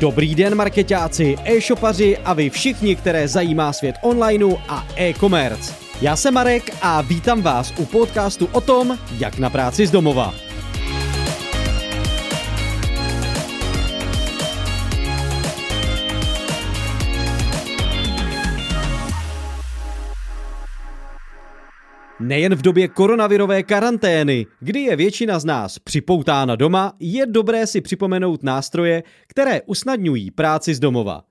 Dobrý den marketáci, e-shopaři a vy všichni, které zajímá svět onlineu a e-commerce. Já jsem Marek a vítám vás u podcastu o tom, jak na práci z domova. Nejen v době koronavirové karantény, kdy je většina z nás připoutána doma, je dobré si připomenout nástroje, které usnadňují práci z domova.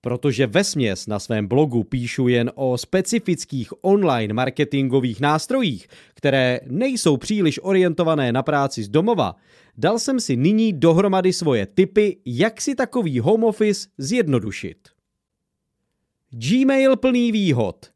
Protože ve směs na svém blogu píšu jen o specifických online marketingových nástrojích, které nejsou příliš orientované na práci z domova, dal jsem si nyní dohromady svoje tipy, jak si takový home office zjednodušit. Gmail plný výhod –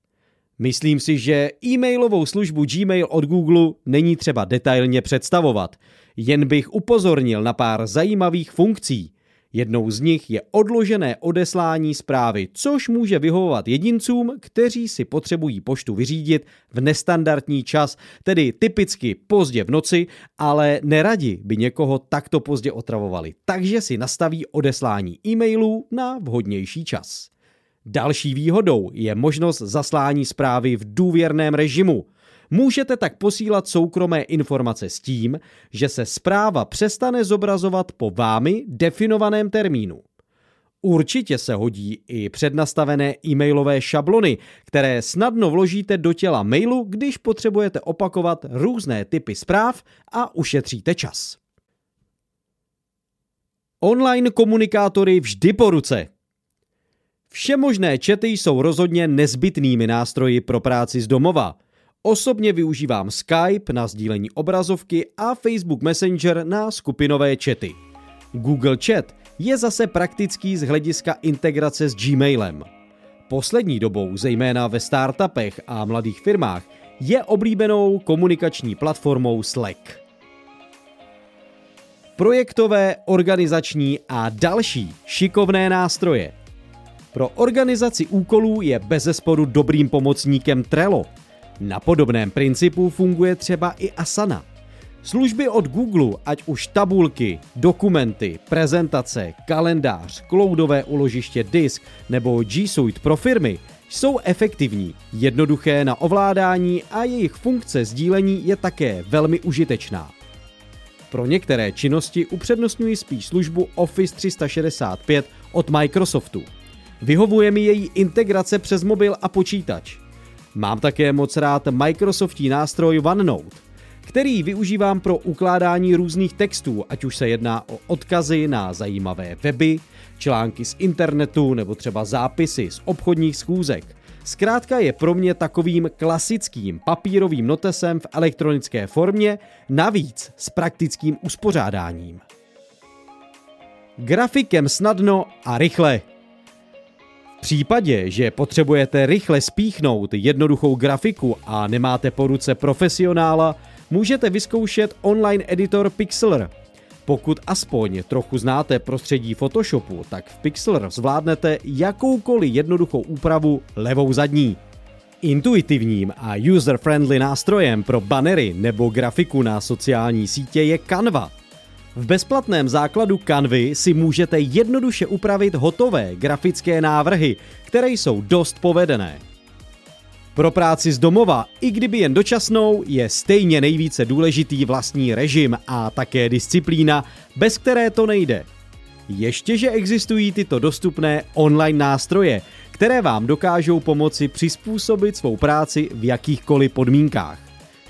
Myslím si, že e-mailovou službu Gmail od Google není třeba detailně představovat, jen bych upozornil na pár zajímavých funkcí. Jednou z nich je odložené odeslání zprávy, což může vyhovovat jedincům, kteří si potřebují poštu vyřídit v nestandardní čas, tedy typicky pozdě v noci, ale neradi by někoho takto pozdě otravovali, takže si nastaví odeslání e-mailů na vhodnější čas. Další výhodou je možnost zaslání zprávy v důvěrném režimu. Můžete tak posílat soukromé informace s tím, že se zpráva přestane zobrazovat po vámi definovaném termínu. Určitě se hodí i přednastavené e-mailové šablony, které snadno vložíte do těla mailu, když potřebujete opakovat různé typy zpráv a ušetříte čas. Online komunikátory vždy po ruce. Všemožné čety jsou rozhodně nezbytnými nástroji pro práci z domova. Osobně využívám Skype na sdílení obrazovky a Facebook Messenger na skupinové čety. Google Chat je zase praktický z hlediska integrace s Gmailem. Poslední dobou, zejména ve startupech a mladých firmách, je oblíbenou komunikační platformou Slack. Projektové, organizační a další šikovné nástroje – pro organizaci úkolů je bezesporu dobrým pomocníkem Trello. Na podobném principu funguje třeba i Asana. Služby od Google, ať už tabulky, dokumenty, prezentace, kalendář, cloudové uložiště disk nebo G Suite pro firmy, jsou efektivní, jednoduché na ovládání a jejich funkce sdílení je také velmi užitečná. Pro některé činnosti upřednostňuji spíš službu Office 365 od Microsoftu. Vyhovuje mi její integrace přes mobil a počítač. Mám také moc rád Microsoftí nástroj OneNote, který využívám pro ukládání různých textů, ať už se jedná o odkazy na zajímavé weby, články z internetu nebo třeba zápisy z obchodních schůzek. Zkrátka je pro mě takovým klasickým papírovým notesem v elektronické formě, navíc s praktickým uspořádáním. Grafikem snadno a rychle v případě, že potřebujete rychle spíchnout jednoduchou grafiku a nemáte po ruce profesionála, můžete vyzkoušet online editor Pixlr. Pokud aspoň trochu znáte prostředí Photoshopu, tak v Pixlr zvládnete jakoukoliv jednoduchou úpravu levou zadní. Intuitivním a user-friendly nástrojem pro banery nebo grafiku na sociální sítě je Canva – v bezplatném základu Canvy si můžete jednoduše upravit hotové grafické návrhy, které jsou dost povedené. Pro práci z domova, i kdyby jen dočasnou, je stejně nejvíce důležitý vlastní režim a také disciplína, bez které to nejde. Ještě, že existují tyto dostupné online nástroje, které vám dokážou pomoci přizpůsobit svou práci v jakýchkoliv podmínkách.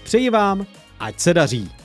Přeji vám, ať se daří.